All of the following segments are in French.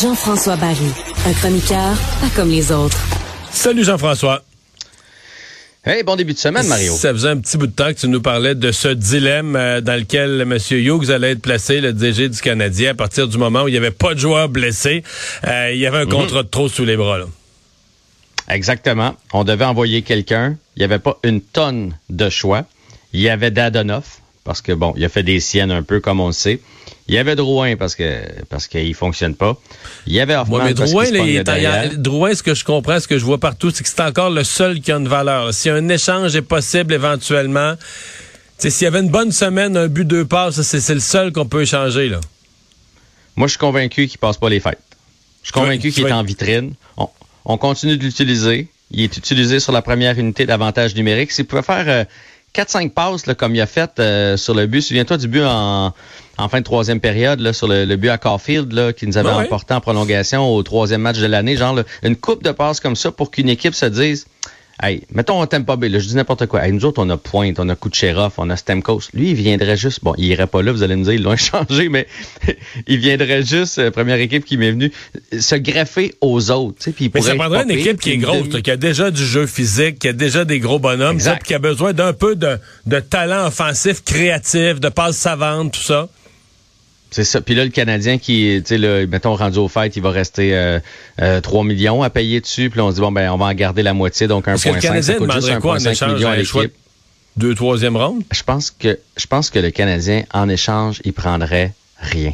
Jean-François Barry, un chroniqueur pas comme les autres. Salut Jean-François. Hey, bon début de semaine, Mario. Ça faisait un petit bout de temps que tu nous parlais de ce dilemme euh, dans lequel M. Hughes allait être placé, le DG du Canadien, à partir du moment où il n'y avait pas de joueurs blessés. Euh, il y avait un mhm. contrat de trop sous les bras. Là. Exactement. On devait envoyer quelqu'un. Il n'y avait pas une tonne de choix. Il y avait Dadonoff, parce que bon, il a fait des siennes un peu comme on le sait. Il y avait Drouin parce que parce qu'il fonctionne pas. Il y avait Hoffman mais Drouin, Drouin, ce que je comprends, ce que je vois partout, c'est que c'est encore le seul qui a une valeur. Si un échange est possible éventuellement, s'il y avait une bonne semaine, un but deux passes, c'est le seul qu'on peut échanger là. Moi, je suis convaincu qu'il passe pas les fêtes. Je suis convaincu qu'il est en vitrine. On, continue de l'utiliser. Il est utilisé sur la première unité d'avantage numérique. S'il pouvait faire euh, 4-5 passes là, comme il a fait euh, sur le but. Souviens-toi du but en, en, fin de troisième période là, sur le, but à Caulfield là, qui nous avait emporté en prolongation au troisième match de l'année. Genre une coupe de passes comme ça pour qu'une équipe se dise Hey, mettons, on t'aime pas bien, je dis n'importe quoi. Hey, nous autres, on a Pointe, on a Kucherov, on a Stemkos. Lui, il viendrait juste, bon, il irait pas là, vous allez me dire, ils l'ont changé, mais il viendrait juste, euh, première équipe qui m'est venue, se greffer aux autres. Puis mais ça prendrait une équipe qui est grosse, qui a déjà du jeu physique, qui a déjà des gros bonhommes, qui a besoin d'un peu de, de talent offensif, créatif, de passes savantes, tout ça. C'est ça. Puis là, le Canadien qui, tu sais, mettons, rendu au fait, il va rester euh, 3 euh, millions à payer dessus. Puis on se dit, bon, ben, on va en garder la moitié, donc 1,5. Le Canadien demanderait quoi en échange? à l'équipe? Deux, troisième ronde? Je pense que, je pense que le Canadien, en échange, il prendrait rien.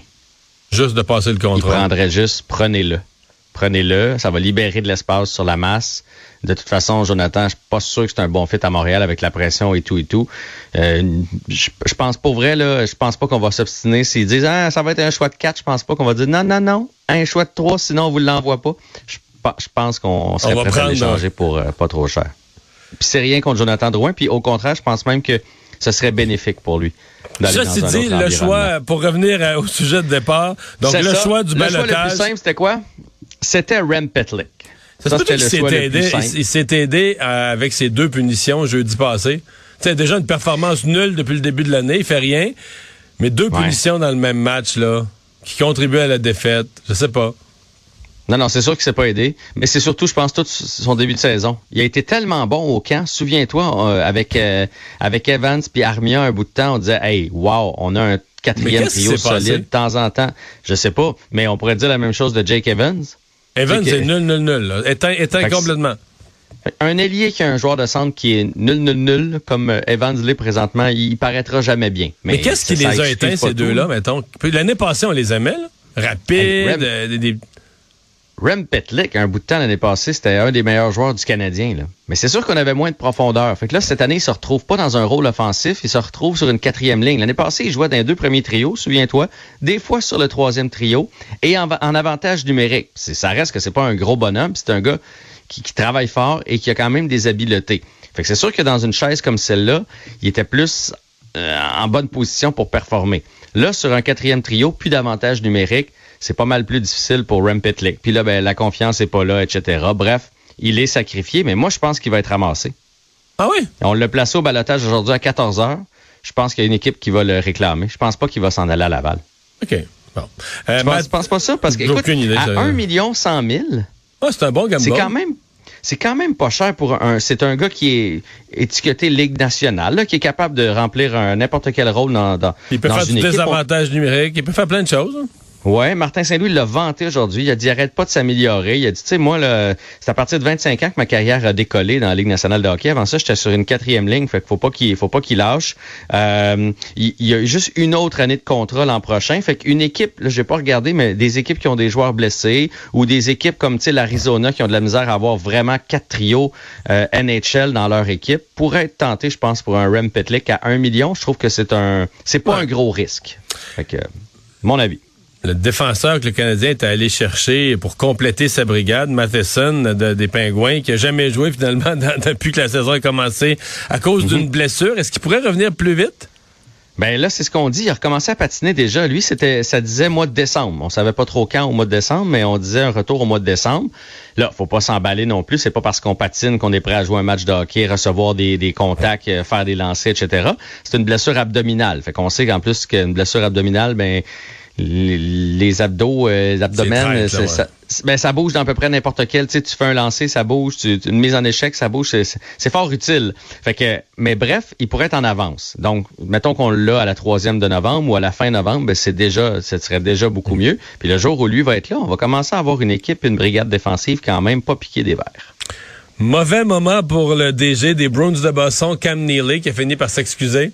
Juste de passer le contrat. Il prendrait juste, prenez-le prenez-le. Ça va libérer de l'espace sur la masse. De toute façon, Jonathan, je suis pas sûr que c'est un bon fit à Montréal avec la pression et tout et tout. Euh, je, pense pas vrai, là, je pense pas qu'on va s'obstiner. S'ils disent ah, ça va être un choix de 4, je pense pas qu'on va dire non, non, non, un choix de 3, sinon on vous l'envoie pas. Je, je pense qu'on serait prêt à l'échanger pour euh, pas trop cher. Puis c'est rien contre Jonathan Drouin, puis au contraire, je pense même que ce serait bénéfique pour lui. Ceci dit, le choix, pour revenir euh, au sujet de départ, donc le choix du balotage. Le choix le plus simple, c'était quoi? C'était Rem Petlick. Ça, il s'est aidé, il, s'est aidé avec ses deux punitions jeudi passé? C'est déjà une performance nulle depuis le début de l'année, il fait rien. Mais deux punitions dans le même match, là, qui contribuent à la défaite, je sais pas. Non, non, c'est sûr qu'il s'est pas aidé. Mais c'est surtout, je pense, tout son début de saison. Il a été tellement bon au camp. Souviens-toi, euh, avec, euh, avec Evans puis Armia, un bout de temps, on disait, hey, wow, on a un quatrième trio solide de temps en temps. Je sais pas, mais on pourrait dire la même chose de Jake Evans. Evans c'est nul, nul, nul. Éteint, éteint complètement. Un ailier qui a un joueur de centre qui est nul, nul, nul, comme euh, Evans l'est présentement, il paraîtra jamais bien. Mais, qu'est-ce qui les a éteints, ces deux-là, mettons? L'année passée, on les aimait, là. Rapide, euh, des, Rem Petlick, un bout de temps l'année passée, c'était un des meilleurs joueurs du Canadien. Mais c'est sûr qu'on avait moins de profondeur. Fait que là, cette année, il se retrouve pas dans un rôle offensif, il se retrouve sur une quatrième ligne. L'année passée, il jouait dans les deux premiers trios, souviens-toi, des fois sur le troisième trio, et en, avantage numérique. Ça reste que c'est pas un gros bonhomme, c'est un gars qui, travaille fort et qui a quand même des habiletés. Fait que c'est sûr que dans une chaise comme celle-là, il était plus euh, en bonne position pour performer. Là, sur un quatrième trio, plus d'avantage numérique, c'est pas mal plus difficile pour Rem Pitlick. Puis là, ben, la confiance est pas là, etc. Bref, il est sacrifié, mais moi, je pense qu'il va être ramassé. Ah oui? On l'a placé au balotage aujourd'hui à 14 heures. Je pense qu'il y a une équipe qui va le réclamer. Je pense pas qu'il va s'en aller à Laval. OK. Bon. Euh, je, pense, pas ça? Parce que, écoute, à 1 million 100 000. Ah, c'est un bon gamble. C'est quand même c'est quand même pas cher pour un. C'est un gars qui est étiqueté Ligue nationale, qui est capable de remplir n'importe quel rôle dans, dans Il peut faire du désavantage numérique, il peut faire plein de choses. Ouais, Martin Saint-Louis l'a vanté aujourd'hui. Il a dit arrête pas de s'améliorer. Il a dit, tu sais, moi, c'est à partir de 25 ans que ma carrière a décollé dans la Ligue nationale de hockey. Avant ça, j'étais sur une quatrième ligne, fait qu'il faut pas qu'il faut pas qu'il lâche. Euh, il, y a juste une autre année de contrat l'an prochain. Fait qu'une équipe, là, j'ai pas regardé, mais des équipes qui ont des joueurs blessés ou des équipes comme tu sais l'Arizona qui ont de la misère à avoir vraiment quatre trios euh, NHL dans leur équipe pourraient être tentés, je pense, pour un Rem Petlick à un million. Je trouve que c'est un, c'est pas un gros risque. Fait que, mon avis le défenseur que le Canadien est allé chercher pour compléter sa brigade, Matheson des Pingouins, qui a jamais joué finalement depuis que la saison a commencé à cause mhm. d'une blessure. Est-ce qu'il pourrait revenir plus vite? Ben là, c'est ce qu'on dit. Il a recommencé à patiner déjà. Lui, c'était, ça disait mois de décembre. On savait pas trop quand au mois de décembre, mais on disait un retour au mois de décembre. Là, faut pas s'emballer non plus. C'est pas parce qu'on patine qu'on est prêt à jouer un match de hockey, recevoir des, des contacts, euh, faire des lancers, etc. C'est une blessure abdominale. Fait qu'on sait qu'en plus qu'une blessure abdominale, ben les, abdos, euh, les abdomens, ça, ben, ça bouge dans à peu près n'importe quel. Tu, sais, tu fais un lancer, ça bouge. Tu, une mise en échec, ça bouge. C'est fort utile. Fait que, mais bref, il pourrait être en avance. Donc, mettons qu'on l'a à la troisième de novembre ou à la fin novembre, ben, c'est déjà, ce serait déjà beaucoup mieux. Puis le jour où lui va être là, on va commencer à avoir une équipe, une brigade défensive quand même pas piquée des verres. Mauvais moment pour le DG des Bruins de Boston, Cam Neely, qui a fini par s'excuser.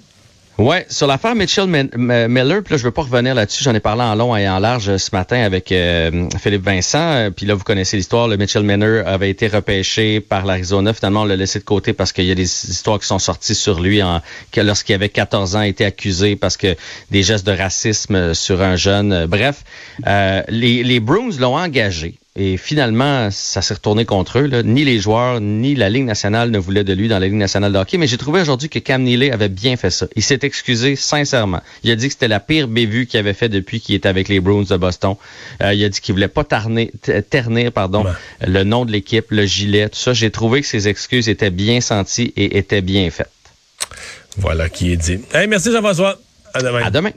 Ouais, sur l'affaire Mitchell Miller, puis là je veux pas revenir là-dessus, j'en ai parlé en long et en large euh, ce matin avec euh, Philippe Vincent, euh, puis là vous connaissez l'histoire, le Mitchell Miller avait été repêché par l'Arizona, finalement on l'a laissé de côté parce qu'il y a des histoires qui sont sorties sur lui en, lorsqu'il avait 14 ans a été accusé parce que des gestes de racisme sur un jeune. Bref, les, les Bruins l'ont engagé et finalement, ça s'est retourné contre eux. Là. Ni les joueurs, ni la Ligue nationale ne voulaient de lui dans la Ligue nationale de hockey. Mais j'ai trouvé aujourd'hui que Cam Neely avait bien fait ça. Il s'est excusé sincèrement. Il a dit que c'était la pire bévue qu'il avait fait depuis qu'il était avec les Bruins de Boston. Euh, il a dit qu'il voulait pas ternir, ternir pardon, le nom de l'équipe, le gilet, tout ça. J'ai trouvé que ses excuses étaient bien senties et étaient bien faites. Voilà qui est dit. Hey, merci Jean-François. À demain. À demain.